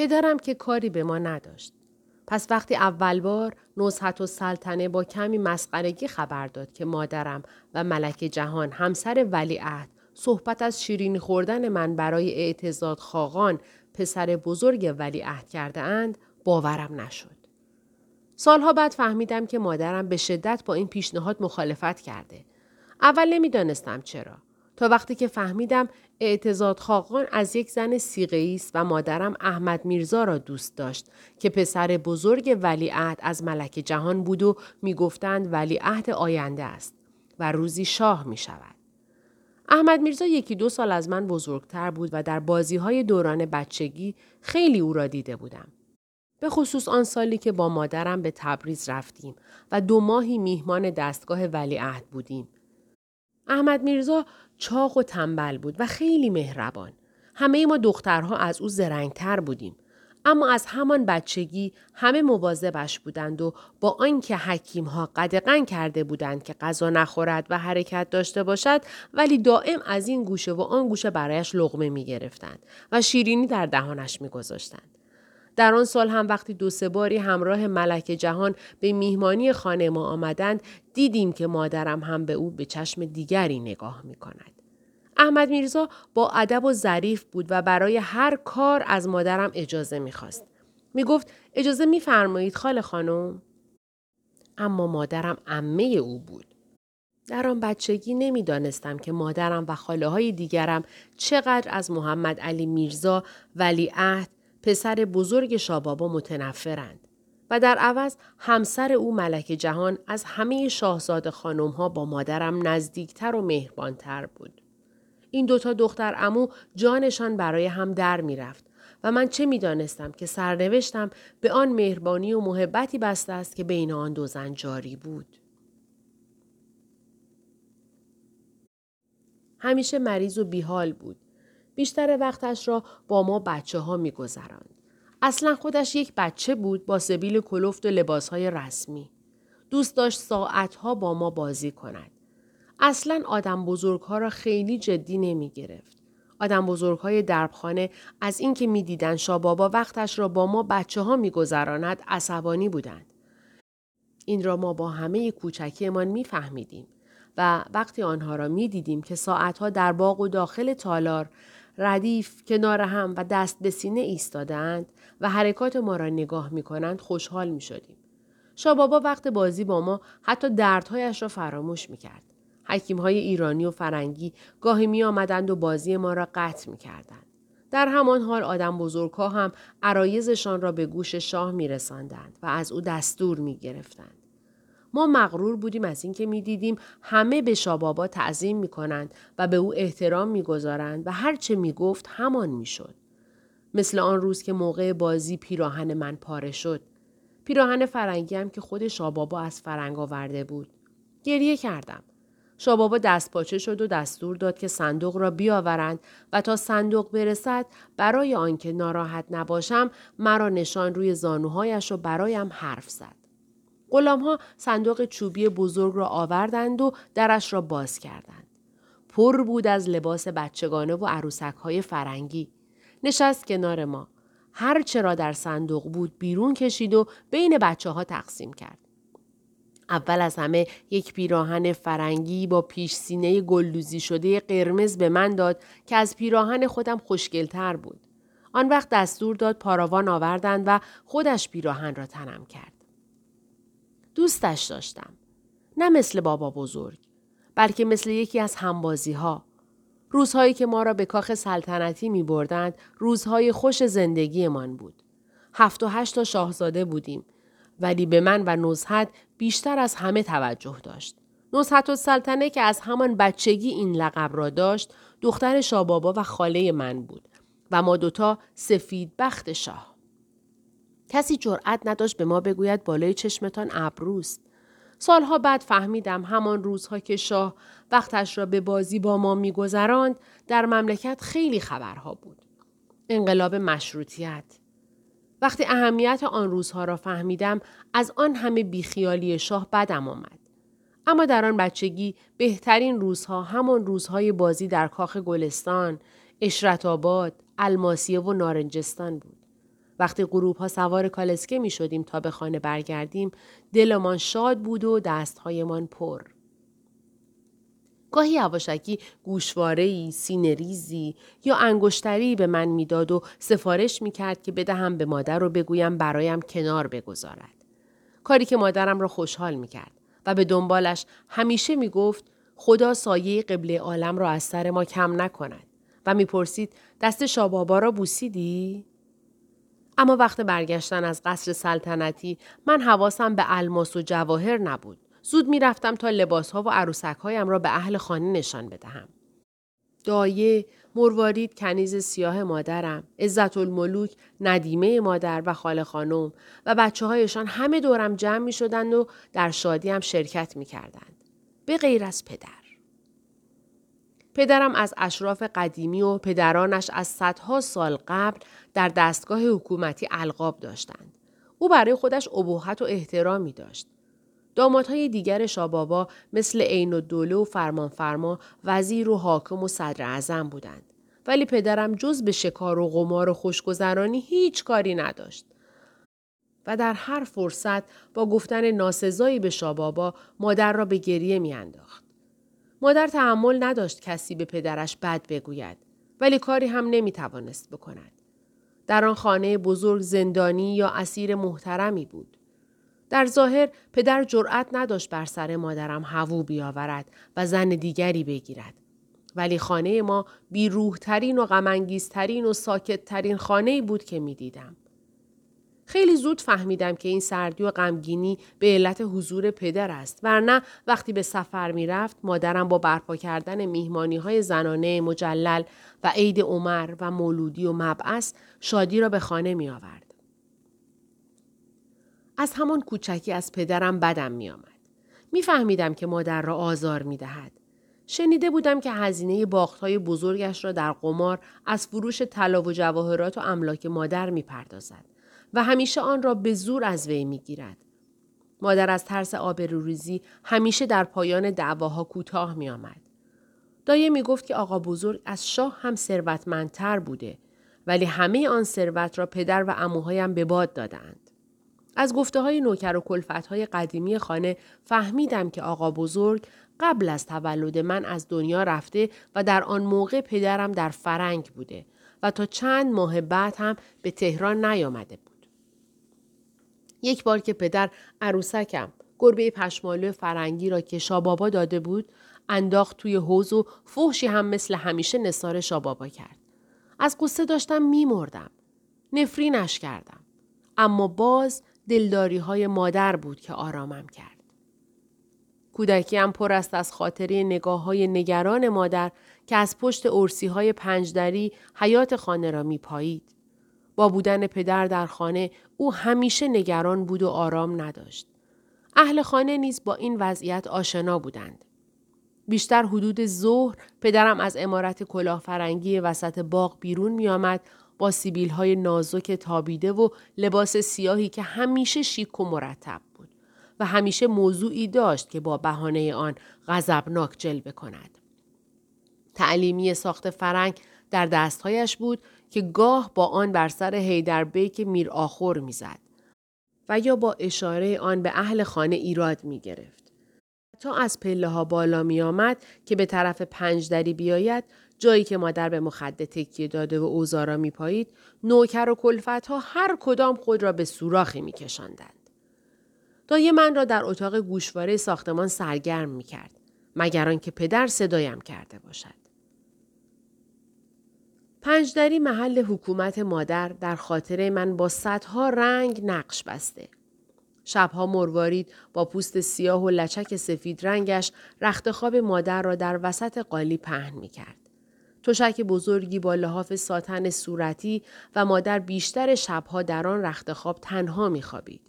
پدرم که کاری به ما نداشت. پس وقتی اول بار نزحت و سلطنه با کمی مسخرگی خبر داد که مادرم و ملک جهان همسر ولیعهد صحبت از شیرین خوردن من برای اعتزاد خاقان پسر بزرگ ولیعهد کرده اند باورم نشد. سالها بعد فهمیدم که مادرم به شدت با این پیشنهاد مخالفت کرده. اول نمی‌دانستم چرا. تا وقتی که فهمیدم اعتزاد خاقان از یک زن سیغه است و مادرم احمد میرزا را دوست داشت که پسر بزرگ ولیعهد از ملک جهان بود و می‌گفتند ولیعهد آینده است و روزی شاه می شود. احمد میرزا یکی دو سال از من بزرگتر بود و در بازی های دوران بچگی خیلی او را دیده بودم. به خصوص آن سالی که با مادرم به تبریز رفتیم و دو ماهی میهمان دستگاه ولیعهد بودیم. احمد میرزا چاق و تنبل بود و خیلی مهربان. همه ما دخترها از او زرنگتر بودیم. اما از همان بچگی همه مواظبش بودند و با آنکه حکیم ها قدقن کرده بودند که غذا نخورد و حرکت داشته باشد ولی دائم از این گوشه و آن گوشه برایش لغمه می گرفتند و شیرینی در دهانش می گذاشتند. در آن سال هم وقتی دو سه باری همراه ملک جهان به میهمانی خانه ما آمدند دیدیم که مادرم هم به او به چشم دیگری نگاه می کند. احمد میرزا با ادب و ظریف بود و برای هر کار از مادرم اجازه می‌خواست. می گفت اجازه میفرمایید خاله خانم؟ اما مادرم عمه او بود. در آن بچگی نمی‌دانستم که مادرم و خاله های دیگرم چقدر از محمد علی میرزا ولیعهد پسر بزرگ شابابا متنفرند. و در عوض همسر او ملک جهان از همه شاهزاده خانم ها با مادرم نزدیکتر و مهربانتر بود. این دوتا دختر امو جانشان برای هم در می رفت و من چه می دانستم که سرنوشتم به آن مهربانی و محبتی بسته است که بین آن دو زن جاری بود. همیشه مریض و بیحال بود. بیشتر وقتش را با ما بچه ها می گذراند. اصلا خودش یک بچه بود با سبیل کلفت و لباسهای رسمی. دوست داشت ساعتها با ما بازی کند. اصلا آدم بزرگ ها را خیلی جدی نمی گرفت. آدم بزرگ های دربخانه از اینکه می‌دیدند شابابا وقتش را با ما بچه ها میگذراند عصبانی بودند. این را ما با همه کوچکیمان میفهمیدیم و وقتی آنها را می‌دیدیم که ساعتها در باغ و داخل تالار ردیف کنار هم و دست به سینه ایستادند و حرکات ما را نگاه می کنند خوشحال می شدیم. شابابا وقت بازی با ما حتی دردهایش را فراموش می کرد. حکیم های ایرانی و فرنگی گاهی می آمدند و بازی ما را قطع می کردند. در همان حال آدم بزرگها هم عرایزشان را به گوش شاه می رساندند و از او دستور می گرفتند. ما مغرور بودیم از اینکه می‌دیدیم همه به شابابا تعظیم می‌کنند و به او احترام می‌گذارند و هرچه می‌گفت همان می‌شد. مثل آن روز که موقع بازی پیراهن من پاره شد. پیراهن فرنگی هم که خود شابابا از فرنگ آورده بود. گریه کردم. شابابا دست پاچه شد و دستور داد که صندوق را بیاورند و تا صندوق برسد برای آنکه ناراحت نباشم مرا نشان روی زانوهایش و برایم حرف زد. غلام ها صندوق چوبی بزرگ را آوردند و درش را باز کردند. پر بود از لباس بچگانه و عروسک های فرنگی. نشست کنار ما. هر چرا در صندوق بود بیرون کشید و بین بچه ها تقسیم کرد. اول از همه یک پیراهن فرنگی با پیش سینه گلدوزی شده قرمز به من داد که از پیراهن خودم خوشگلتر بود. آن وقت دستور داد پاراوان آوردند و خودش پیراهن را تنم کرد. دوستش داشتم. نه مثل بابا بزرگ. بلکه مثل یکی از همبازی ها. روزهایی که ما را به کاخ سلطنتی می بردند روزهای خوش زندگیمان بود. هفت و هشت تا شاهزاده بودیم. ولی به من و نزحت بیشتر از همه توجه داشت. نزحت و سلطنه که از همان بچگی این لقب را داشت دختر شابابا و خاله من بود و ما دوتا سفید بخت شاه. کسی جرأت نداشت به ما بگوید بالای چشمتان ابروست. سالها بعد فهمیدم همان روزها که شاه وقتش را به بازی با ما میگذراند در مملکت خیلی خبرها بود. انقلاب مشروطیت. وقتی اهمیت آن روزها را فهمیدم از آن همه بیخیالی شاه بدم آمد. اما در آن بچگی بهترین روزها همان روزهای بازی در کاخ گلستان، اشرت آباد، الماسیه و نارنجستان بود. وقتی غروب ها سوار کالسکه می شدیم تا به خانه برگردیم دلمان شاد بود و دستهایمان پر. گاهی یواشکی گوشواره‌ای، سینریزی یا انگشتری به من می‌داد و سفارش می‌کرد که بدهم به مادر و بگویم برایم کنار بگذارد. کاری که مادرم را خوشحال می‌کرد و به دنبالش همیشه می‌گفت خدا سایه قبله عالم را از سر ما کم نکند و می‌پرسید دست شابابا را بوسیدی؟ اما وقت برگشتن از قصر سلطنتی من حواسم به الماس و جواهر نبود. زود می‌رفتم تا لباسها و هایم را به اهل خانه نشان بدهم. دایه، مروارید کنیز سیاه مادرم، عزت الملوک، ندیمه مادر و خاله خانم و بچه هایشان همه دورم جمع می شدند و در شادیم شرکت می کردند. به غیر از پدر. پدرم از اشراف قدیمی و پدرانش از صدها سال قبل در دستگاه حکومتی القاب داشتند. او برای خودش ابهت و احترامی داشت. دامادهای دیگر شابابا مثل عین و و فرمانفرما وزیر و حاکم و صدر اعظم بودند. ولی پدرم جز به شکار و غمار و خوشگذرانی هیچ کاری نداشت. و در هر فرصت با گفتن ناسزایی به شابابا مادر را به گریه میانداخت. مادر تحمل نداشت کسی به پدرش بد بگوید ولی کاری هم نمی توانست بکند. در آن خانه بزرگ زندانی یا اسیر محترمی بود. در ظاهر پدر جرأت نداشت بر سر مادرم هوو بیاورد و زن دیگری بگیرد. ولی خانه ما بیروحترین و غمانگیزترین و ساکتترین خانه بود که می دیدم. خیلی زود فهمیدم که این سردی و غمگینی به علت حضور پدر است ورنه وقتی به سفر می رفت مادرم با برپا کردن میهمانی های زنانه مجلل و عید عمر و مولودی و مبعث شادی را به خانه می آورد. از همان کوچکی از پدرم بدم می آمد. می فهمیدم که مادر را آزار می دهد. شنیده بودم که هزینه باختهای بزرگش را در قمار از فروش طلا و جواهرات و املاک مادر می پردازد. و همیشه آن را به زور از وی می‌گیرد. مادر از ترس آبروریزی همیشه در پایان دعواها کوتاه می آمد. دایه می گفت که آقا بزرگ از شاه هم ثروتمندتر بوده ولی همه آن ثروت را پدر و اموهایم به باد دادند. از گفته های نوکر و کلفت های قدیمی خانه فهمیدم که آقا بزرگ قبل از تولد من از دنیا رفته و در آن موقع پدرم در فرنگ بوده و تا چند ماه بعد هم به تهران نیامده بود. یک بار که پدر عروسکم گربه پشمالو فرنگی را که شابابا داده بود انداخت توی حوز و فحشی هم مثل همیشه نصار شابابا کرد. از قصه داشتم میمردم. نفرینش کردم. اما باز دلداری های مادر بود که آرامم کرد. کودکیم پر است از خاطره نگاه های نگران مادر که از پشت ارسی های پنجدری حیات خانه را می پایید. با بودن پدر در خانه او همیشه نگران بود و آرام نداشت. اهل خانه نیز با این وضعیت آشنا بودند. بیشتر حدود ظهر پدرم از امارت کلاهفرنگی وسط باغ بیرون می آمد با سیبیل های نازک تابیده و لباس سیاهی که همیشه شیک و مرتب بود و همیشه موضوعی داشت که با بهانه آن غضبناک جلوه کند. تعلیمی ساخت فرنگ در دستهایش بود که گاه با آن بر سر هیدربیک میر آخور می‌زد و یا با اشاره آن به اهل خانه ایراد می گرفت. تا از پله ها بالا می آمد که به طرف پنج دری بیاید جایی که مادر به مخده تکیه داده و اوزارا می پایید نوکر و کلفت ها هر کدام خود را به سوراخی می کشندند. دایه من را در اتاق گوشواره ساختمان سرگرم می کرد مگر آنکه پدر صدایم کرده باشد. پنجدری محل حکومت مادر در خاطر من با صدها رنگ نقش بسته. شبها مروارید با پوست سیاه و لچک سفید رنگش رخت خواب مادر را در وسط قالی پهن می کرد. تشک بزرگی با لحاف ساتن صورتی و مادر بیشتر شبها در آن رخت خواب تنها می خوابید.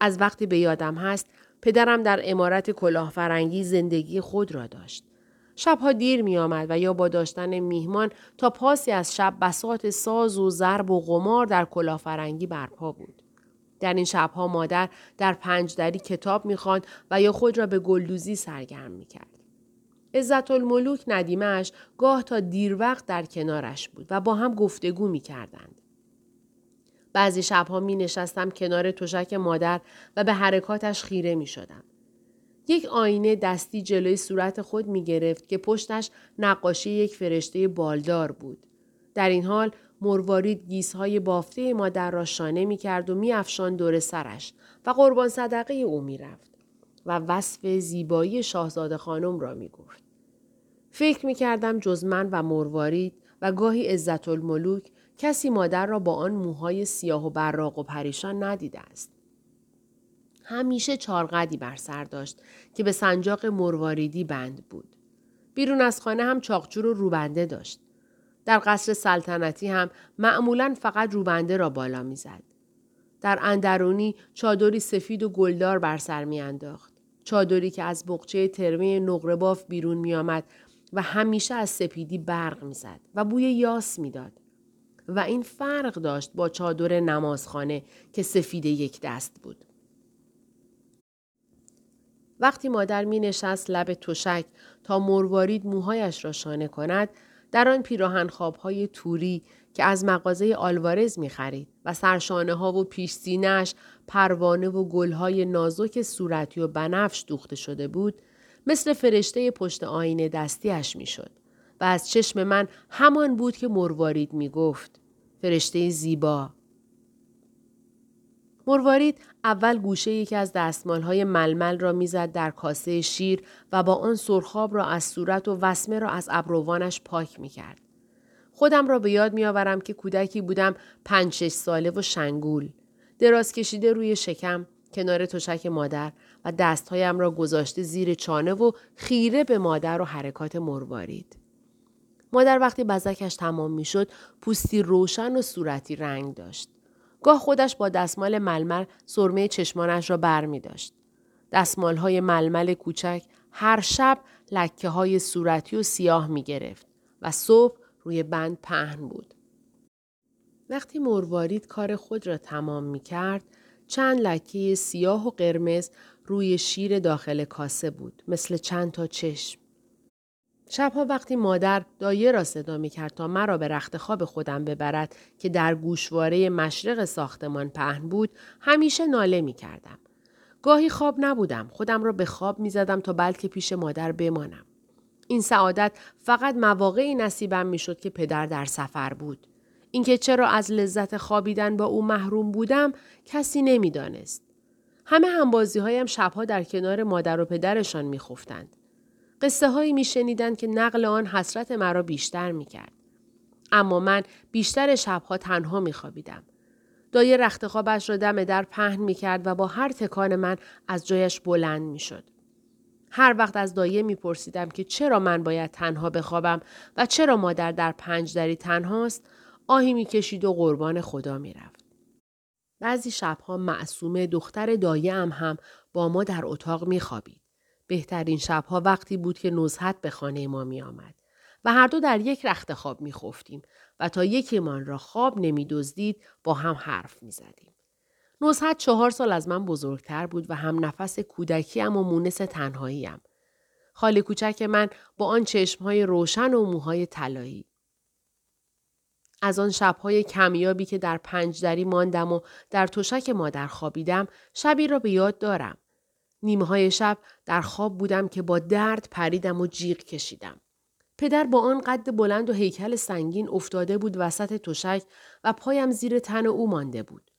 از وقتی به یادم هست پدرم در امارت کلاهفرنگی زندگی خود را داشت. شبها دیر می آمد و یا با داشتن میهمان تا پاسی از شب بسات ساز و ضرب و غمار در کلافرنگی برپا بود. در این شبها مادر در پنجدری کتاب می‌خواند و یا خود را به گلدوزی سرگرم می‌کرد. عزت الملوک ندیمش گاه تا دیر وقت در کنارش بود و با هم گفتگو می‌کردند. بعضی شبها می نشستم کنار تشک مادر و به حرکاتش خیره می شدم. یک آینه دستی جلوی صورت خود می گرفت که پشتش نقاشی یک فرشته بالدار بود. در این حال مروارید گیسهای بافته مادر را شانه می کرد و می افشان دور سرش و قربان صدقه او می رفت و وصف زیبایی شاهزاده خانم را می گفت. فکر می کردم جز من و مروارید و گاهی عزت الملوک کسی مادر را با آن موهای سیاه و براق و پریشان ندیده است. همیشه چارقدی بر سر داشت که به سنجاق مرواریدی بند بود. بیرون از خانه هم چاقچور و روبنده داشت. در قصر سلطنتی هم معمولا فقط روبنده را بالا می‌زد. در اندرونی چادری سفید و گلدار بر سر میانداخت. چادری که از بقچه ترمه نقره باف بیرون می آمد و همیشه از سپیدی برق می‌زد و بوی یاس می‌داد. و این فرق داشت با چادر نمازخانه که سفید یک دست بود. وقتی مادر می نشست لب تشک تا مروارید موهایش را شانه کند در آن پیراهن خوابهای توری که از مغازه آلوارز می خرید و سرشانه ها و پیش سینش پروانه و گلهای نازک صورتی و بنفش دوخته شده بود مثل فرشته پشت آینه دستیش می شد و از چشم من همان بود که مروارید می گفت. فرشته زیبا. مروارید اول گوشه یکی از دستمالهای ململ را می‌زد در کاسه شیر و با آن سرخاب را از صورت و وسمه را از ابروانش پاک می کرد. خودم را به یاد میآورم که کودکی بودم پنج ساله و شنگول. دراز کشیده روی شکم کنار تشک مادر و دستهایم را گذاشته زیر چانه و خیره به مادر و حرکات مروارید. مادر وقتی بزکش تمام می‌شد پوستی روشن و صورتی رنگ داشت. گاه خودش با دستمال ململ سرمه چشمانش را بر می داشت. دستمال های ململ کوچک هر شب لکه های صورتی و سیاه می گرفت و صبح روی بند پهن بود. وقتی مروارید کار خود را تمام می کرد، چند لکه سیاه و قرمز روی شیر داخل کاسه بود مثل چند تا چشم. شبها وقتی مادر دایه را صدا می کرد تا مرا به رخت خواب خودم ببرد که در گوشواره مشرق ساختمان پهن بود همیشه ناله می کردم. گاهی خواب نبودم خودم را به خواب می زدم تا بلکه پیش مادر بمانم. این سعادت فقط مواقعی نصیبم می شد که پدر در سفر بود. اینکه چرا از لذت خوابیدن با او محروم بودم کسی نمی‌دانست. همه همبازی هایم شبها در کنار مادر و پدرشان میخفتند. قصه هایی می که نقل آن حسرت مرا بیشتر می کرد. اما من بیشتر شبها تنها می خوابیدم. دایه رخت خوابش را دم در پهن می کرد و با هر تکان من از جایش بلند می شد. هر وقت از دایه می پرسیدم که چرا من باید تنها بخوابم و چرا مادر در پنج دری تنهاست آهی می کشید و قربان خدا می رفت. بعضی شبها معصومه دختر دایه هم هم با ما در اتاق می خوابید. بهترین شبها وقتی بود که نزهت به خانه ما می آمد. و هر دو در یک رخت خواب می خفتیم و تا یکیمان را خواب نمی دزدید با هم حرف می زدیم. نزهت چهار سال از من بزرگتر بود و هم نفس کودکیم و مونس تنهاییم. خاله کوچک من با آن چشمهای روشن و موهای طلایی. از آن شبهای کمیابی که در پنجدری ماندم و در تشک مادر خوابیدم شبی را به یاد دارم. نیمه های شب در خواب بودم که با درد پریدم و جیغ کشیدم. پدر با آن قد بلند و هیکل سنگین افتاده بود وسط تشک و پایم زیر تن او مانده بود.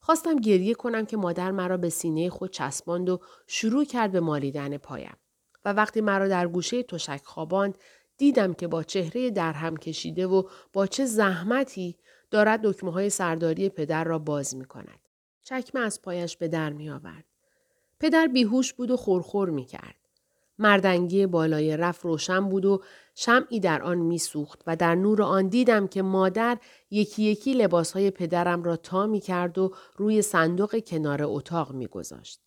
خواستم گریه کنم که مادر مرا به سینه خود چسباند و شروع کرد به مالیدن پایم. و وقتی مرا در گوشه تشک خواباند دیدم که با چهره درهم کشیده و با چه زحمتی دارد دکمه های سرداری پدر را باز می کند. چکمه از پایش به در می آورد. پدر بیهوش بود و خورخور می کرد. مردنگی بالای رف روشن بود و شمعی در آن میسوخت و در نور آن دیدم که مادر یکی یکی لباسهای پدرم را تا می کرد و روی صندوق کنار اتاق می گذاشت.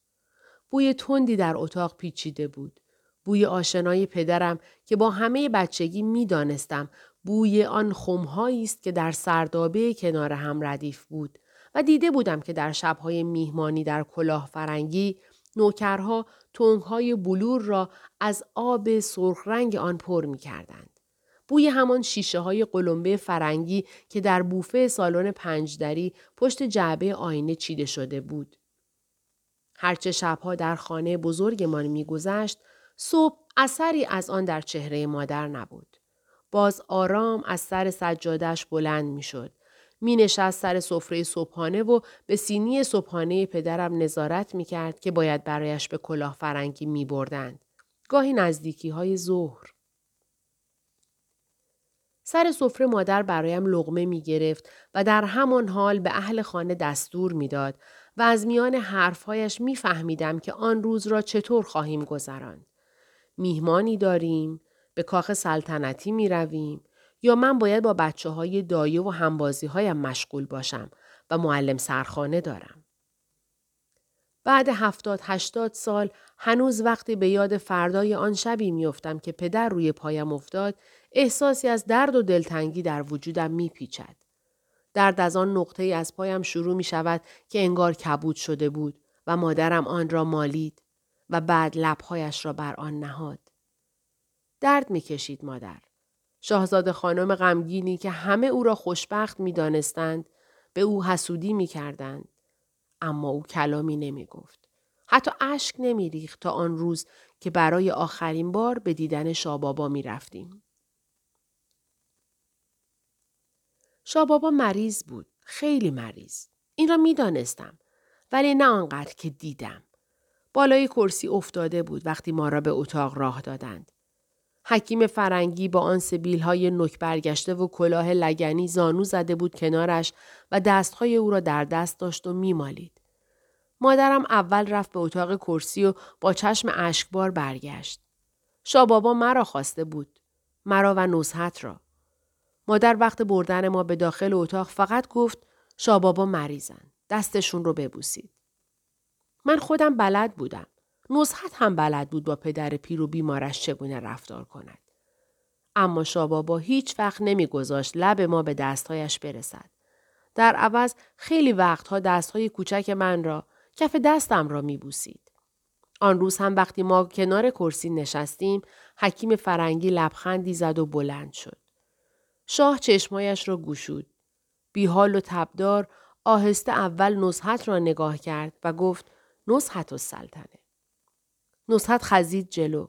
بوی تندی در اتاق پیچیده بود. بوی آشنای پدرم که با همه بچگی می دانستم بوی آن خمهایی است که در سردابه کنار هم ردیف بود و دیده بودم که در شبهای میهمانی در کلاه فرنگی نوکرها تنگهای بلور را از آب سرخ رنگ آن پر می کردند. بوی همان شیشه های قلمبه فرنگی که در بوفه سالن پنجدری پشت جعبه آینه چیده شده بود. هرچه شبها در خانه بزرگمان میگذشت صبح اثری از آن در چهره مادر نبود. باز آرام از سر سجادش بلند می‌شد. می نشست سر سفره صبحانه و به سینی صبحانه پدرم نظارت می کرد که باید برایش به کلاه فرنگی می بردند. گاهی نزدیکی های ظهر. سر سفره مادر برایم لغمه می گرفت و در همان حال به اهل خانه دستور می‌داد و از میان حرفهایش می فهمیدم که آن روز را چطور خواهیم گذراند. میهمانی داریم، به کاخ سلطنتی می رویم یا من باید با بچه های دایه و همبازی هایم مشغول باشم و معلم سرخانه دارم. بعد هفتاد هشتاد سال هنوز وقتی به یاد فردای آن شبی میافتم که پدر روی پایم افتاد احساسی از درد و دلتنگی در وجودم میپیچد. درد از آن نقطه ای از پایم شروع می شود که انگار کبود شده بود و مادرم آن را مالید و بعد لبهایش را بر آن نهاد. درد می کشید مادر. شاهزاده خانم غمگینی که همه او را خوشبخت می دانستند به او حسودی می کردند. اما او کلامی نمی گفت. حتی اشک نمی ریخت تا آن روز که برای آخرین بار به دیدن شابابا می رفتیم. شابابا مریض بود. خیلی مریض. این را می دانستم. ولی نه آنقدر که دیدم. بالای کرسی افتاده بود وقتی ما را به اتاق راه دادند. حکیم فرنگی با آن سبیل های نک برگشته و کلاه لگنی زانو زده بود کنارش و دستهای او را در دست داشت و میمالید. مادرم اول رفت به اتاق کرسی و با چشم اشکبار برگشت. شابابا مرا خواسته بود. مرا و نزحت را. مادر وقت بردن ما به داخل اتاق فقط گفت شابابا مریضن. دستشون رو ببوسید. من خودم بلد بودم. نزحت هم بلد بود با پدر پیر و بیمارش چگونه رفتار کند. اما شابابا هیچ وقت نمیگذاشت لب ما به دستهایش برسد. در عوض خیلی وقتها دستهای کوچک من را کف دستم را میبوسید. آن روز هم وقتی ما کنار کرسی نشستیم حکیم فرنگی لبخندی زد و بلند شد. شاه چشمایش را گوشود. بیحال و تبدار آهسته اول نزحت را نگاه کرد و گفت نزحت و سلطنه. نصحت خزید جلو.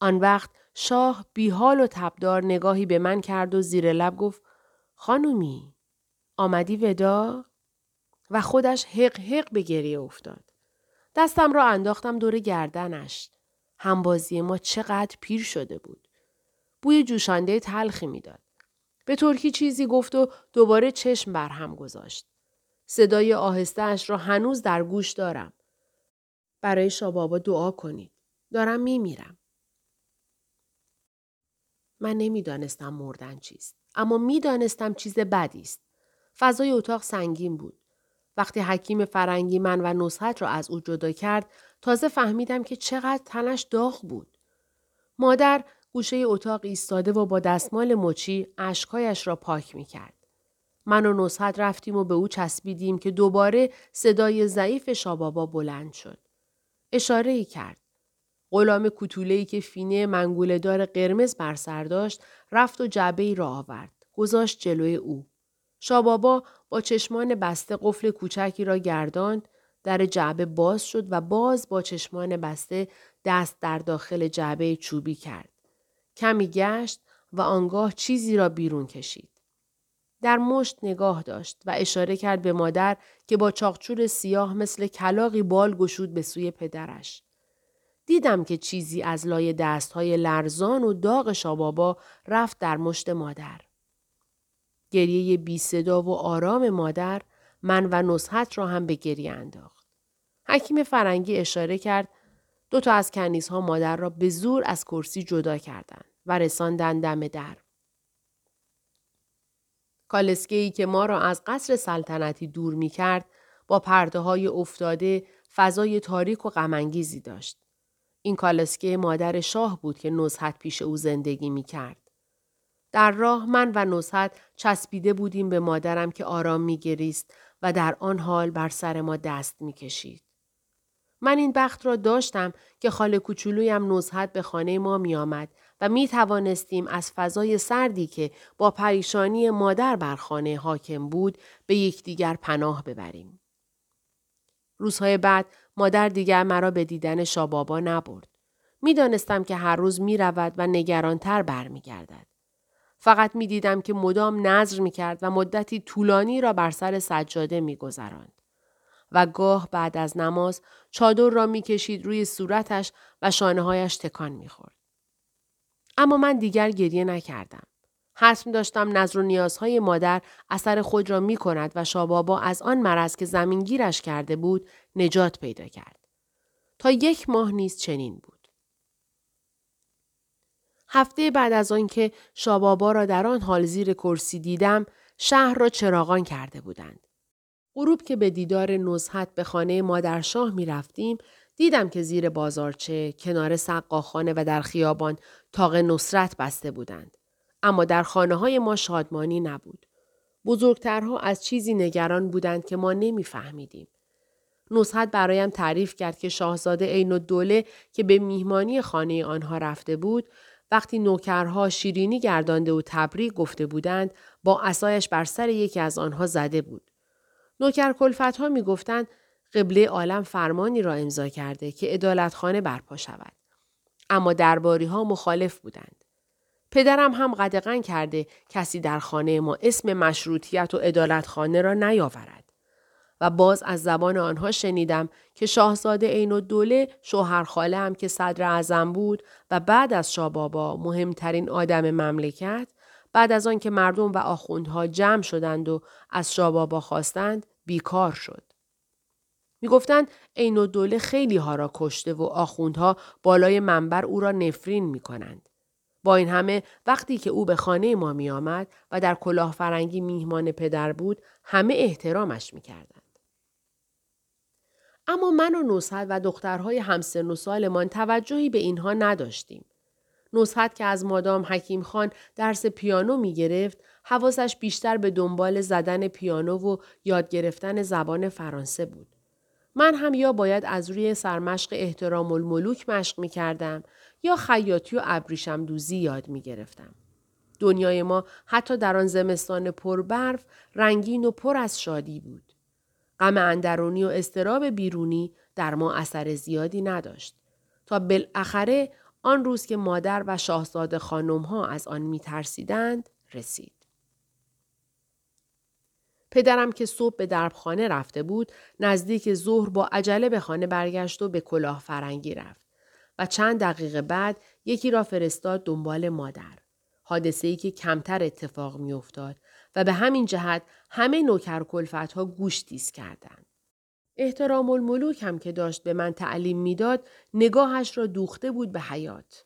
آن وقت شاه بیحال و تبدار نگاهی به من کرد و زیر لب گفت خانومی آمدی ودا؟ و خودش حق حق به گریه افتاد. دستم را انداختم دور گردنش. همبازی ما چقدر پیر شده بود. بوی جوشانده تلخی می‌داد. به ترکی چیزی گفت و دوباره چشم بر هم گذاشت. صدای آهسته اش را هنوز در گوش دارم. برای شابابا دعا کنید. دارم میمیرم. من نمی‌دانستم مردن چیست. اما می‌دانستم چیز بدی است. فضای اتاق سنگین بود. وقتی حکیم فرنگی من و نصحت را از او جدا کرد تازه فهمیدم که چقدر تنش داغ بود. مادر گوشه اتاق ایستاده و با دستمال مچی اشکایش را پاک می کرد. من و نصحت رفتیم و به او چسبیدیم که دوباره صدای ضعیف شابابا بلند شد. اشاره ای کرد. غلام ای که فینه منگولهدار قرمز بر سر داشت رفت و جعبه ای را آورد. گذاشت جلوی او. شابابا با چشمان بسته قفل کوچکی را گرداند در جعبه باز شد و باز با چشمان بسته دست در داخل جعبه چوبی کرد. کمی گشت و آنگاه چیزی را بیرون کشید. در مشت نگاه داشت و اشاره کرد به مادر که با چاقچور سیاه مثل کلاقی بال گشود به سوی پدرش. دیدم که چیزی از لای دستهای لرزان و داغ شابابا رفت در مشت مادر. گریه بی صدا و آرام مادر من و نصحت را هم به گریه انداخت. حکیم فرنگی اشاره کرد دو تا از کنیزها مادر را به زور از کرسی جدا کردند و رساندن دم در. کالسکه که ما را از قصر سلطنتی دور می کرد با پرده های افتاده فضای تاریک و غمانگیزی داشت. این کالسکه مادر شاه بود که نزحت پیش او زندگی می کرد. در راه من و نزحت چسبیده بودیم به مادرم که آرام می گریست و در آن حال بر سر ما دست می کشید. من این بخت را داشتم که خاله کوچولویم نزحت به خانه ما می آمد و می توانستیم از فضای سردی که با پریشانی مادر بر خانه حاکم بود به یکدیگر پناه ببریم. روزهای بعد مادر دیگر مرا به دیدن شابابا نبرد. می‌دانستم که هر روز می رود و نگرانتر برمیگردد. فقط می دیدم که مدام نظر می کرد و مدتی طولانی را بر سر سجاده می گذراند. و گاه بعد از نماز چادر را می کشید روی صورتش و شانه هایش تکان می خورد. اما من دیگر گریه نکردم. حسم داشتم نظر و نیازهای مادر اثر خود را می کند و شابابا از آن مرض که زمینگیرش کرده بود نجات پیدا کرد. تا یک ماه نیز چنین بود. هفته بعد از آنکه شابابا را در آن حال زیر کرسی دیدم شهر را چراغان کرده بودند. غروب که به دیدار نزحت به خانه مادرشاه می رفتیم دیدم که زیر بازارچه کنار سقاخانه و در خیابان تاق نصرت بسته بودند. اما در خانه های ما شادمانی نبود. بزرگترها از چیزی نگران بودند که ما نمیفهمیدیم. نصحت برایم تعریف کرد که شاهزاده عین الدوله که به میهمانی خانه آنها رفته بود وقتی نوکرها شیرینی گردانده و تبریک گفته بودند با اسایش بر سر یکی از آنها زده بود. نوکر کلفت ها می گفتند قبله عالم فرمانی را امضا کرده که عدالتخانه برپا شود. اما درباری ها مخالف بودند. پدرم هم قدغن کرده کسی در خانه ما اسم مشروطیت و عدالتخانه را نیاورد. و باز از زبان آنها شنیدم که شاهزاده عین و دوله شوهر خاله هم که صدر اعظم بود و بعد از شابابا مهمترین آدم مملکت بعد از آن که مردم و آخوندها جمع شدند و از شابابا خواستند بیکار شد. می‌گفتند عین و دوله خیلی ها را کشته و آخوندها بالای منبر او را نفرین می کنند. با این همه وقتی که او به خانه ما می آمد و در کلاه فرنگی میهمان پدر بود همه احترامش می کردند. اما من و نوسد و دخترهای همسن و سالمان توجهی به اینها نداشتیم. نصحت که از مادام حکیم خان درس پیانو می گرفت حواسش بیشتر به دنبال زدن پیانو و یاد گرفتن زبان فرانسه بود. من هم یا باید از روی سرمشق احترام الملوک مشق می کردم یا خیاطی و ابریشم دوزی یاد می گرفتم. دنیای ما حتی در آن زمستان پربرف رنگین و پر از شادی بود. غم اندرونی و استراب بیرونی در ما اثر زیادی نداشت. تا بالاخره آن روز که مادر و شاهزاده خانم ها از آن می ترسیدند رسید. پدرم که صبح به دربخانه رفته بود نزدیک ظهر با عجله به خانه برگشت و به کلاه فرنگی رفت و چند دقیقه بعد یکی را فرستاد دنبال مادر. حادثه ای که کمتر اتفاق می افتاد و به همین جهت همه نوکر کلفت ها گوش تیز کردند. احترام الملوک هم که داشت به من تعلیم می‌داد نگاهش را دوخته بود به حیات.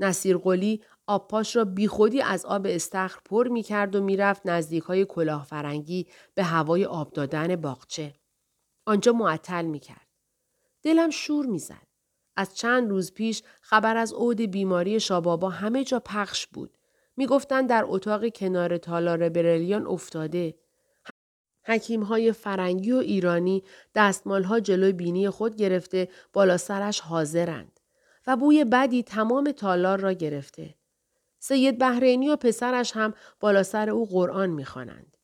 نصیر قلی آبپاش را بیخودی از آب استخر پر می کرد و می‌رفت نزدیک های کلاه فرنگی به هوای آب دادن باغچه. آنجا معطل می کرد. دلم شور می‌زد. از چند روز پیش خبر از عود بیماری شابابا همه جا پخش بود. می‌گفتند در اتاق کنار تالار برلیان افتاده. حکیم های فرنگی و ایرانی دستمال ها جلوی بینی خود گرفته بالا سرش حاضرند و بوی بدی تمام تالار را گرفته. سید بحرینی و پسرش هم بالا سر او قرآن می‌خوانند.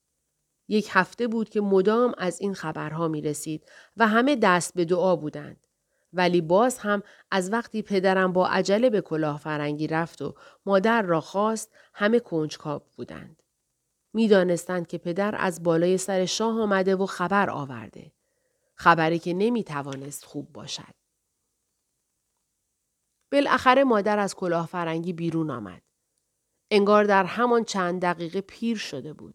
یک هفته بود که مدام از این خبرها می رسید و همه دست به دعا بودند. ولی باز هم از وقتی پدرم با عجله به کلاه فرنگی رفت و مادر را خواست همه کنجکاو بودند. می‌دانستند که پدر از بالای سر شاه آمده و خبر آورده. خبری که نمی توانست خوب باشد. بالاخره مادر از کلاه فرنگی بیرون آمد. انگار در همان چند دقیقه پیر شده بود.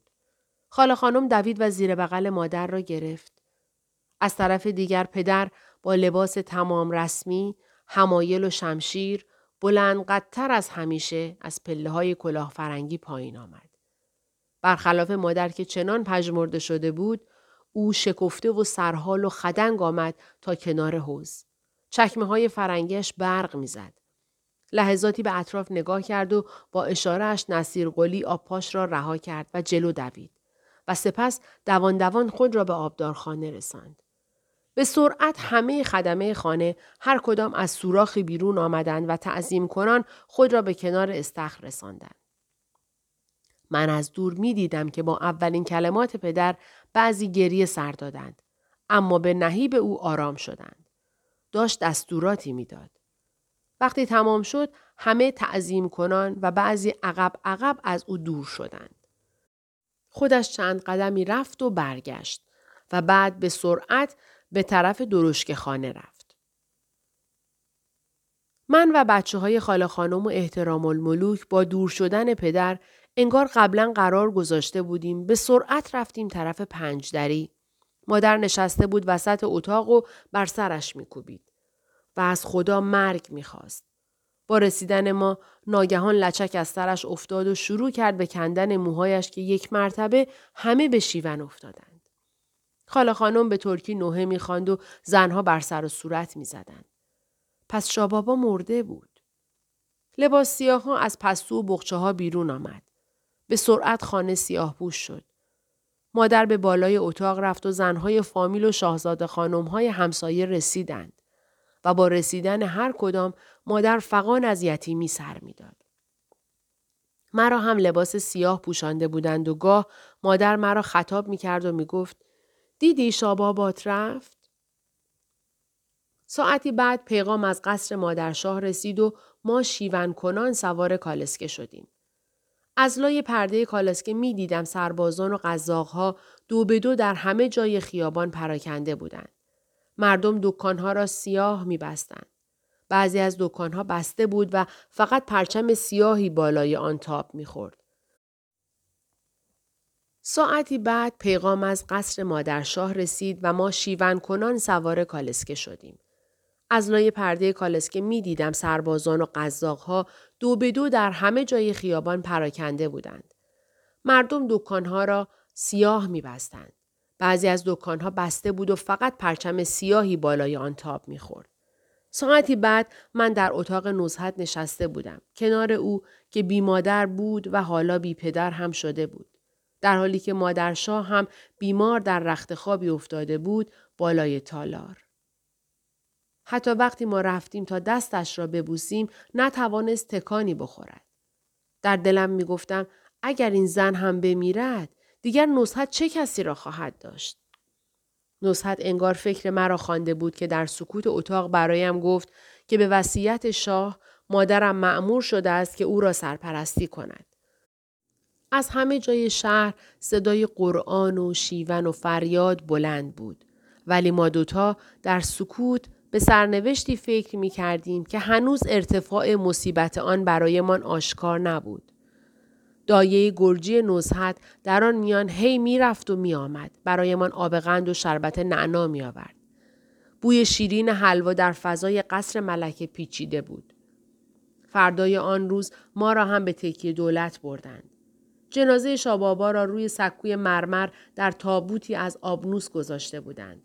خاله خانم دوید و زیر بغل مادر را گرفت. از طرف دیگر پدر با لباس تمام رسمی، همایل و شمشیر، بلند قدتر از همیشه از پله های کلاه فرنگی پایین آمد. برخلاف مادر که چنان پژمرده شده بود، او شکفته و سرحال و خدنگ آمد تا کنار حوز. چکمه های فرنگیش برق می‌زد. لحظاتی به اطراف نگاه کرد و با اشارهش نصیر قلی آبپاش را رها کرد و جلو دوید و سپس دوان دوان خود را به آبدارخانه رساند. به سرعت همه خدمه خانه هر کدام از سوراخی بیرون آمدند و تعظیم کنان خود را به کنار استخر رساندند. من از دور می دیدم که با اولین کلمات پدر بعضی گریه سر دادند. اما به نهیب او آرام شدند. داشت دستوراتی می‌داد. وقتی تمام شد همه تعظیم کنان و بعضی عقب عقب از او دور شدند. خودش چند قدمی رفت و برگشت و بعد به سرعت به طرف درشک خانه رفت. من و بچه های خاله خانم و احترام الملوک با دور شدن پدر انگار قبلا قرار گذاشته بودیم به سرعت رفتیم طرف پنجدری. مادر نشسته بود وسط اتاق و بر سرش میکوبید و از خدا مرگ می‌خواست. با رسیدن ما ناگهان لچک از سرش افتاد و شروع کرد به کندن موهایش که یک مرتبه همه به شیون افتادند. خاله خانم به ترکی نوحه می‌خواند و زنها بر سر و صورت می‌زدند. پس شابابا مرده بود. لباس سیاه ها از پستو و بخچه ها بیرون آمد. به سرعت خانه سیاه پوش شد. مادر به بالای اتاق رفت و زنهای فامیل و شاهزاده خانمهای همسایه رسیدند و با رسیدن هر کدام مادر فقان از یتیمی سر می‌داد. مرا هم لباس سیاه پوشانده بودند و گاه مادر مرا خطاب می کرد و می گفت دیدی شابابات رفت؟ ساعتی بعد پیغام از قصر مادرشاه رسید و ما شیون کنان سوار کالسکه شدیم. از لای پرده کالسکه می دیدم سربازان و قزاقها دو به دو در همه جای خیابان پراکنده بودند. مردم دکانها را سیاه می بستند. بعضی از دکانها بسته بود و فقط پرچم سیاهی بالای آن تاب می خورد. ساعتی بعد پیغام از قصر مادرشاه رسید و ما شیون کنان سوار کالسکه شدیم. از لای پرده کالسکه می دیدم سربازان و قزاقها دو به دو در همه جای خیابان پراکنده بودند. مردم دکانها را سیاه می بستند. بعضی از دکانها بسته بود و فقط پرچم سیاهی بالای آن تاب می خورد. ساعتی بعد من در اتاق نزهت نشسته بودم. کنار او که بی مادر بود و حالا بی پدر هم شده بود. در حالی که مادرشاه هم بیمار در رخت خوابی افتاده بود بالای تالار. حتی وقتی ما رفتیم تا دستش را ببوسیم نتوانست تکانی بخورد. در دلم می گفتم اگر این زن هم بمیرد دیگر نصحت چه کسی را خواهد داشت؟ نصحت انگار فکر مرا خوانده بود که در سکوت اتاق برایم گفت که به وصیت شاه مادرم معمور شده است که او را سرپرستی کند. از همه جای شهر صدای قرآن و شیون و فریاد بلند بود. ولی ما دوتا در سکوت به سرنوشتی فکر می کردیم که هنوز ارتفاع مصیبت آن برایمان آشکار نبود. دایه گرجی نزهت در آن میان هی می‌رفت و میآمد برایمان آب قند و شربت نعنا می آورد. بوی شیرین حلوا در فضای قصر ملکه پیچیده بود. فردای آن روز ما را هم به تکیه دولت بردند. جنازه شابابا را روی سکوی مرمر در تابوتی از آبنوس گذاشته بودند.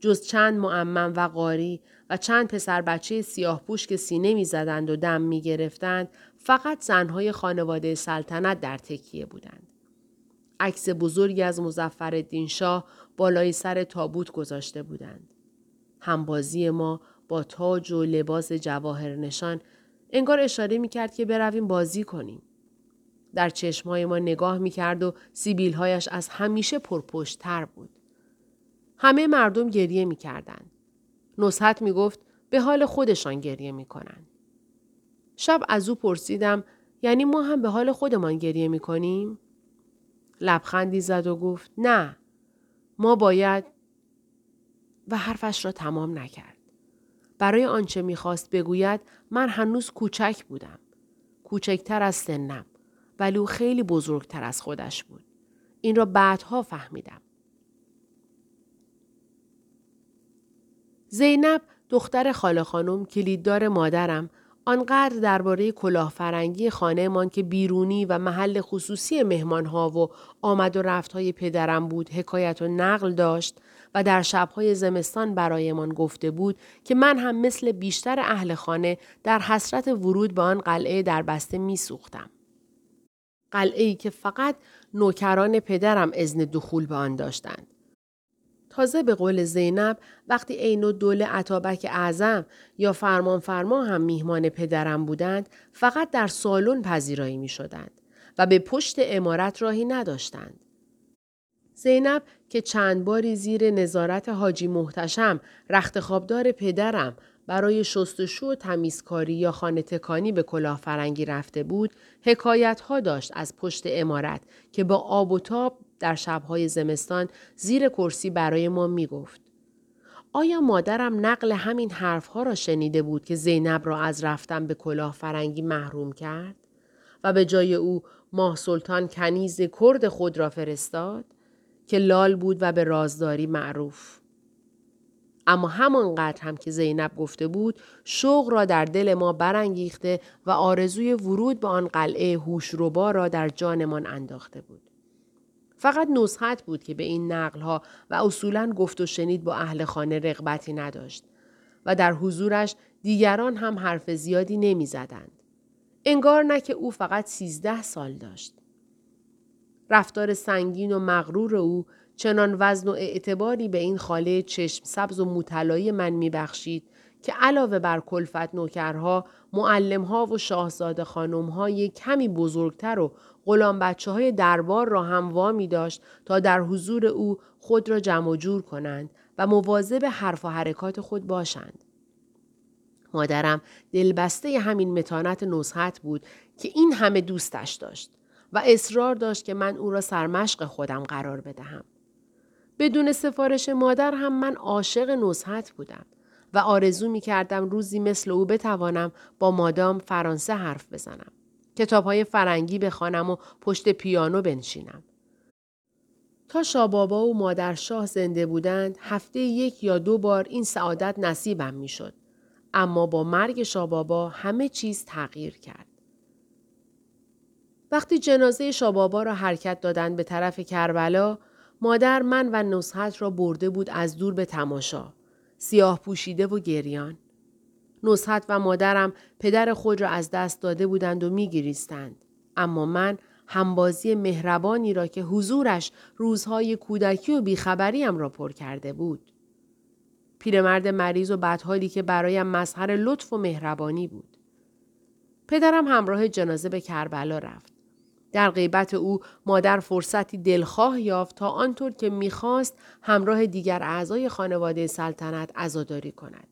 جز چند معمم و قاری و چند پسر بچه سیاه پوش که سینه می زدند و دم می گرفتند فقط زنهای خانواده سلطنت در تکیه بودند. عکس بزرگی از مزفر شاه بالای سر تابوت گذاشته بودند. همبازی ما با تاج و لباس جواهر نشان انگار اشاره می کرد که برویم بازی کنیم. در چشمهای ما نگاه می کرد و سیبیلهایش از همیشه پرپشتتر بود. همه مردم گریه می کردن. نصحت می گفت به حال خودشان گریه می کنن. شب از او پرسیدم یعنی ما هم به حال خودمان گریه می کنیم؟ لبخندی زد و گفت نه ما باید و حرفش را تمام نکرد. برای آنچه می‌خواست بگوید من هنوز کوچک بودم. کوچکتر از سنم ولی او خیلی بزرگتر از خودش بود. این را بعدها فهمیدم. زینب دختر خاله خانم کلیددار مادرم آنقدر درباره کلاه فرنگی خانهمان که بیرونی و محل خصوصی مهمانها و آمد و رفتهای پدرم بود حکایت و نقل داشت و در شبهای زمستان برایمان گفته بود که من هم مثل بیشتر اهل خانه در حسرت ورود به آن قلعه در بسته می سوختم. قلعه ای که فقط نوکران پدرم ازن دخول به آن داشتند. تازه به قول زینب وقتی عین و دوله عطابک اعظم یا فرمان فرما هم میهمان پدرم بودند فقط در سالن پذیرایی می شدند و به پشت امارت راهی نداشتند. زینب که چند باری زیر نظارت حاجی محتشم رخت خوابدار پدرم برای شستشو و تمیزکاری یا خانه تکانی به کلاه فرنگی رفته بود، حکایت ها داشت از پشت امارت که با آب و تاب در شبهای زمستان زیر کرسی برای ما می گفت. آیا مادرم نقل همین حرفها را شنیده بود که زینب را از رفتن به کلاه فرنگی محروم کرد و به جای او ماه سلطان کنیز کرد خود را فرستاد که لال بود و به رازداری معروف. اما همانقدر هم که زینب گفته بود شوق را در دل ما برانگیخته و آرزوی ورود به آن قلعه هوشربا را در جانمان انداخته بود. فقط نصحت بود که به این نقلها و اصولا گفت و شنید با اهل خانه رغبتی نداشت و در حضورش دیگران هم حرف زیادی نمی زدند. انگار نه که او فقط سیزده سال داشت. رفتار سنگین و مغرور او چنان وزن و اعتباری به این خاله چشم سبز و مطلای من میبخشید که علاوه بر کلفت نوکرها، معلمها و شاهزاده خانمها یک کمی بزرگتر و غلام بچه های دربار را هم وامی داشت تا در حضور او خود را جمع جور کنند و مواظب حرف و حرکات خود باشند. مادرم دلبسته همین متانت نصحت بود که این همه دوستش داشت و اصرار داشت که من او را سرمشق خودم قرار بدهم. بدون سفارش مادر هم من عاشق نصحت بودم و آرزو می کردم روزی مثل او بتوانم با مادام فرانسه حرف بزنم. کتاب های فرنگی بخوانم و پشت پیانو بنشینم. تا شابابا و مادر شاه زنده بودند هفته یک یا دو بار این سعادت نصیبم می شد. اما با مرگ شابابا همه چیز تغییر کرد. وقتی جنازه شابابا را حرکت دادند به طرف کربلا مادر من و نصحت را برده بود از دور به تماشا. سیاه پوشیده و گریان. نصحت و مادرم پدر خود را از دست داده بودند و میگریستند. اما من همبازی مهربانی را که حضورش روزهای کودکی و بیخبریم را پر کرده بود. پیرمرد مریض و بدحالی که برایم مظهر لطف و مهربانی بود. پدرم همراه جنازه به کربلا رفت. در غیبت او مادر فرصتی دلخواه یافت تا آنطور که می‌خواست همراه دیگر اعضای خانواده سلطنت عزاداری کند.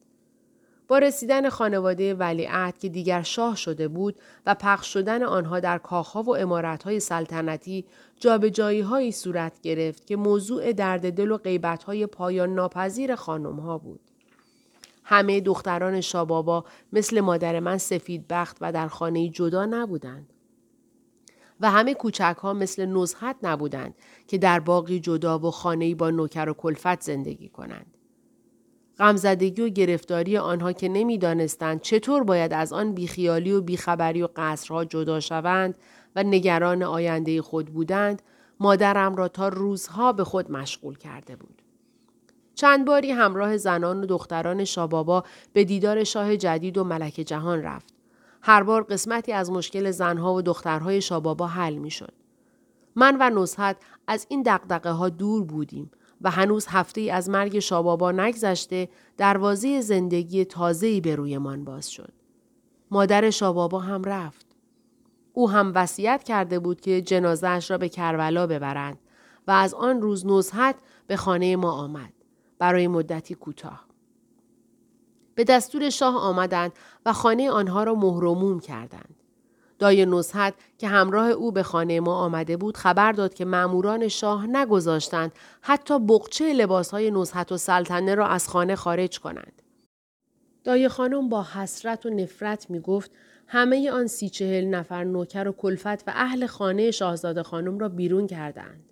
با رسیدن خانواده ولیعهد که دیگر شاه شده بود و پخش شدن آنها در کاخها و امارتهای سلطنتی جابجایی هایی صورت گرفت که موضوع درد دل و های پایان ناپذیر خانمها بود. همه دختران شابابا مثل مادر من سفید بخت و در خانه جدا نبودند. و همه کوچک ها مثل نزحت نبودند که در باقی جدا و خانه‌ای با نوکر و کلفت زندگی کنند. غمزدگی و گرفتاری آنها که نمی‌دانستند چطور باید از آن بیخیالی و بیخبری و قصرها جدا شوند و نگران آینده خود بودند مادرم را تا روزها به خود مشغول کرده بود. چند باری همراه زنان و دختران شابابا به دیدار شاه جدید و ملک جهان رفت. هر بار قسمتی از مشکل زنها و دخترهای شابابا حل می شد. من و نصحت از این دقدقه ها دور بودیم و هنوز هفته ای از مرگ شابابا نگذشته دروازه زندگی تازه‌ای به رویمان باز شد. مادر شابابا هم رفت. او هم وصیت کرده بود که جنازهش را به کربلا ببرند و از آن روز نزحت به خانه ما آمد برای مدتی کوتاه. به دستور شاه آمدند و خانه آنها را مهرموم کردند. دای نصحت که همراه او به خانه ما آمده بود خبر داد که ماموران شاه نگذاشتند حتی بقچه لباسهای نصحت و سلطنه را از خانه خارج کنند. دای خانم با حسرت و نفرت می گفت همه آن سی چهل نفر نوکر و کلفت و اهل خانه شاهزاده خانم را بیرون کردند.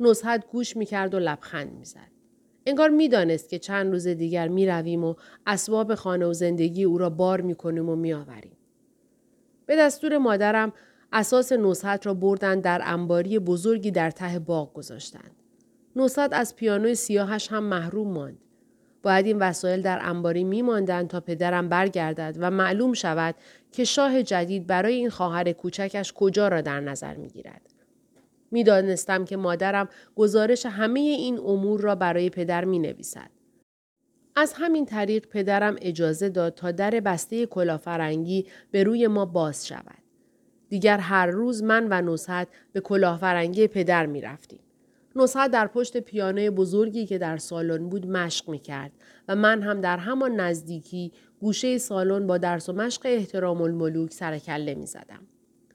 نصحت گوش می کرد و لبخند می زد. انگار می‌دانست که چند روز دیگر می رویم و اسباب خانه و زندگی او را بار می کنیم و می آوریم. به دستور مادرم اساس نصحت را بردن در انباری بزرگی در ته باغ گذاشتند. نصحت از پیانوی سیاهش هم محروم ماند. باید این وسایل در انباری می ماندن تا پدرم برگردد و معلوم شود که شاه جدید برای این خواهر کوچکش کجا را در نظر می گیرد. می‌دانستم که مادرم گزارش همه این امور را برای پدر می نویسد. از همین طریق پدرم اجازه داد تا در بسته کلافرنگی به روی ما باز شود. دیگر هر روز من و نصحت به کلاهفرنگی پدر می رفتیم. نصحت در پشت پیانه بزرگی که در سالن بود مشق می کرد و من هم در همان نزدیکی گوشه سالن با درس و مشق احترام الملوک سرکله می زدم.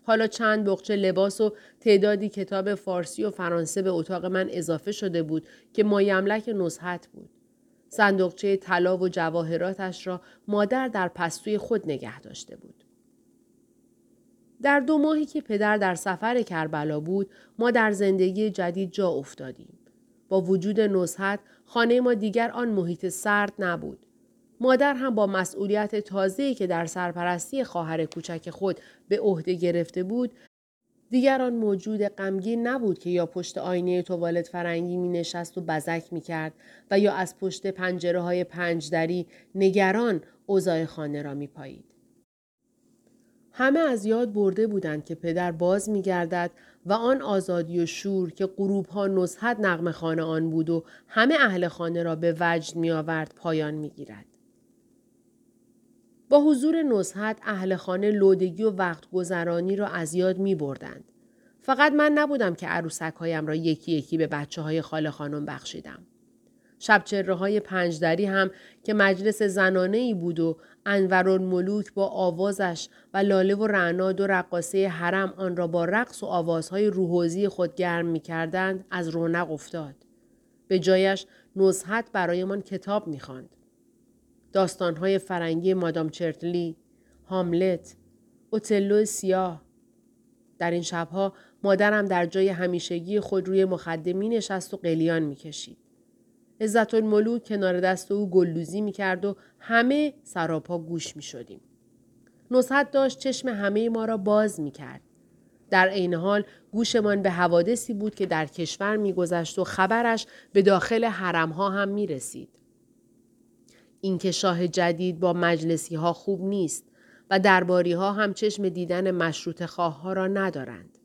حالا چند بخچه لباس و تعدادی کتاب فارسی و فرانسه به اتاق من اضافه شده بود که مایملک نصحت بود. صندوقچه طلا و جواهراتش را مادر در پستوی خود نگه داشته بود. در دو ماهی که پدر در سفر کربلا بود ما در زندگی جدید جا افتادیم. با وجود نصحت خانه ما دیگر آن محیط سرد نبود. مادر هم با مسئولیت تازه‌ای که در سرپرستی خواهر کوچک خود به عهده گرفته بود دیگر آن موجود غمگین نبود که یا پشت آینه توالت فرنگی می نشست و بزک می کرد و یا از پشت پنجره های پنجدری نگران اوضاع خانه را می پایید. همه از یاد برده بودند که پدر باز می گردد و آن آزادی و شور که غروب ها نزهت نقم خانه آن بود و همه اهل خانه را به وجد می آورد پایان می گیرد. با حضور نزهت اهل خانه لودگی و وقت گذرانی را از یاد می بردند. فقط من نبودم که عروسک هایم را یکی یکی به بچه های خاله خانم بخشیدم. شبچره های پنجدری هم که مجلس زنانه ای بود و ملوک با آوازش و لاله و رعنا دو رقاصه حرم آن را با رقص و آوازهای روحوزی خود گرم می کردند از رونق افتاد. به جایش نزحت برایمان کتاب می خواند. داستانهای فرنگی مادام چرتلی، هاملت، اوتلو سیاه. در این شبها مادرم در جای همیشگی خود روی مخدمی نشست و قلیان می کشید. عزت الملوک کنار دست او گلدوزی می کرد و همه سراپا گوش می شدیم. نصحت داشت چشم همه ما را باز می کرد. در عین حال گوشمان به حوادثی بود که در کشور میگذشت و خبرش به داخل حرمها هم می رسید. اینکه شاه جدید با مجلسی ها خوب نیست و درباری ها هم چشم دیدن مشروط خواه ها را ندارند.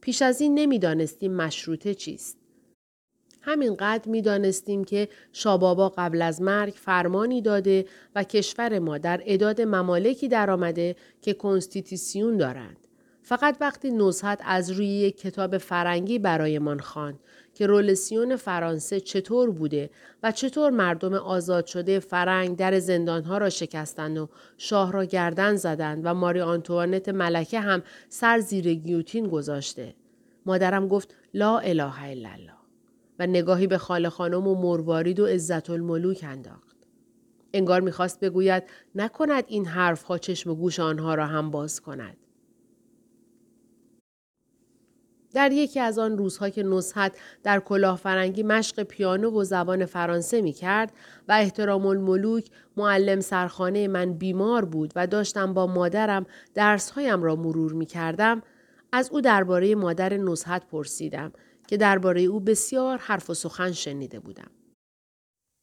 پیش از این نمی‌دانستیم مشروطه چیست. همینقدر می دانستیم که شابابا قبل از مرگ فرمانی داده و کشور ما در عداد ممالکی درآمده که constitution دارند. فقط وقتی نزهت از روی یک کتاب فرنگی برایمان خواند که رولسیون فرانسه چطور بوده و چطور مردم آزاد شده فرنگ در زندانها را شکستند و شاه را گردن زدند و ماری آنتوانت ملکه هم سر زیر گیوتین گذاشته. مادرم گفت لا اله الا الله. و نگاهی به خاله خانم و مروارید و عزت الملوک انداخت. انگار می‌خواست بگوید نکند این حرف ها چشم و گوش آنها را هم باز کند. در یکی از آن روزها که نصحت در کلاه فرنگی مشق پیانو و زبان فرانسه می کرد و احترام الملوک معلم سرخانه من بیمار بود و داشتم با مادرم درسهایم را مرور می کردم از او درباره مادر نصحت پرسیدم که درباره او بسیار حرف و سخن شنیده بودم.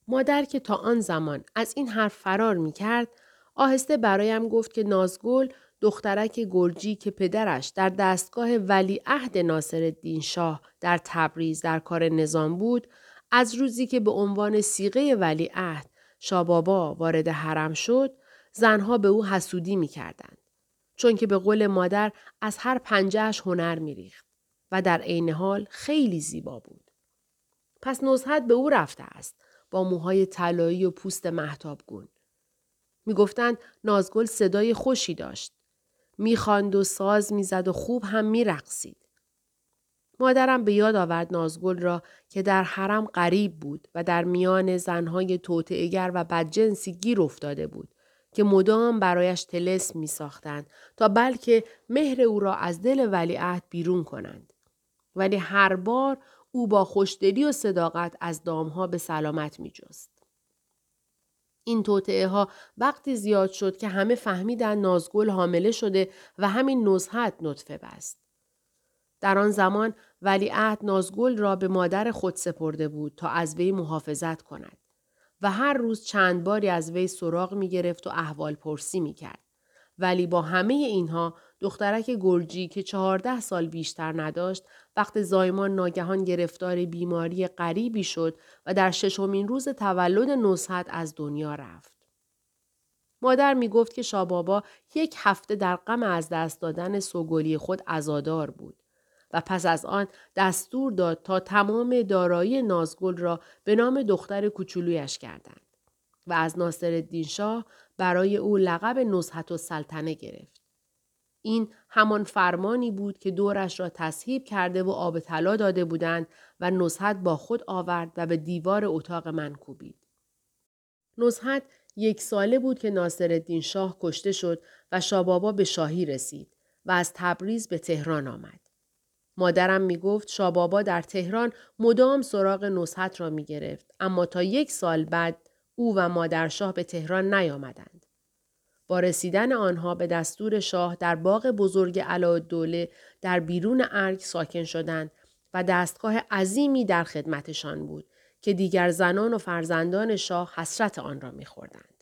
مادر که تا آن زمان از این حرف فرار می کرد، آهسته برایم گفت که نازگل دخترک گرجی که پدرش در دستگاه ولی عهد ناصر الدین شاه در تبریز در کار نظام بود، از روزی که به عنوان سیغه ولی عهد شابابا وارد حرم شد، زنها به او حسودی می کردند. چون که به قول مادر از هر پنجهش هنر می ریخت. و در عین حال خیلی زیبا بود. پس نزهت به او رفته است با موهای طلایی و پوست محتابگون. می‌گفتند نازگل صدای خوشی داشت. می‌خواند و ساز می‌زد و خوب هم میرقصید. مادرم به یاد آورد نازگل را که در حرم غریب بود و در میان زنهای توطعهگر و بدجنسی گیر افتاده بود که مدام برایش تلس می ساختند تا بلکه مهر او را از دل ولیعهد بیرون کنند. ولی هر بار او با خوشدلی و صداقت از دامها به سلامت می جست. این توطعه ها وقتی زیاد شد که همه فهمیدن نازگل حامله شده و همین نزحت نطفه بست. در آن زمان ولیعهد نازگل را به مادر خود سپرده بود تا از وی محافظت کند و هر روز چند باری از وی سراغ می گرفت و احوال پرسی می کرد. ولی با همه اینها دخترک گرجی که چهارده سال بیشتر نداشت وقت زایمان ناگهان گرفتار بیماری غریبی شد و در ششمین روز تولد نصحت از دنیا رفت. مادر می گفت که شابابا یک هفته در غم از دست دادن سوگلی خود ازادار بود و پس از آن دستور داد تا تمام دارایی نازگل را به نام دختر کوچولویش کردند و از ناصر شاه برای او لقب نزحت و سلطنه گرفت. این همان فرمانی بود که دورش را تصهیب کرده و آب طلا داده بودند و نزحت با خود آورد و به دیوار اتاق من کوبید. نزحت یک ساله بود که ناصر شاه کشته شد و شابابا به شاهی رسید و از تبریز به تهران آمد. مادرم می گفت شابابا در تهران مدام سراغ نصحت را می گرفت اما تا یک سال بعد او و مادرشاه به تهران نیامدند. با رسیدن آنها به دستور شاه در باغ بزرگ دوله در بیرون ارگ ساکن شدند و دستگاه عظیمی در خدمتشان بود که دیگر زنان و فرزندان شاه حسرت آن را میخوردند.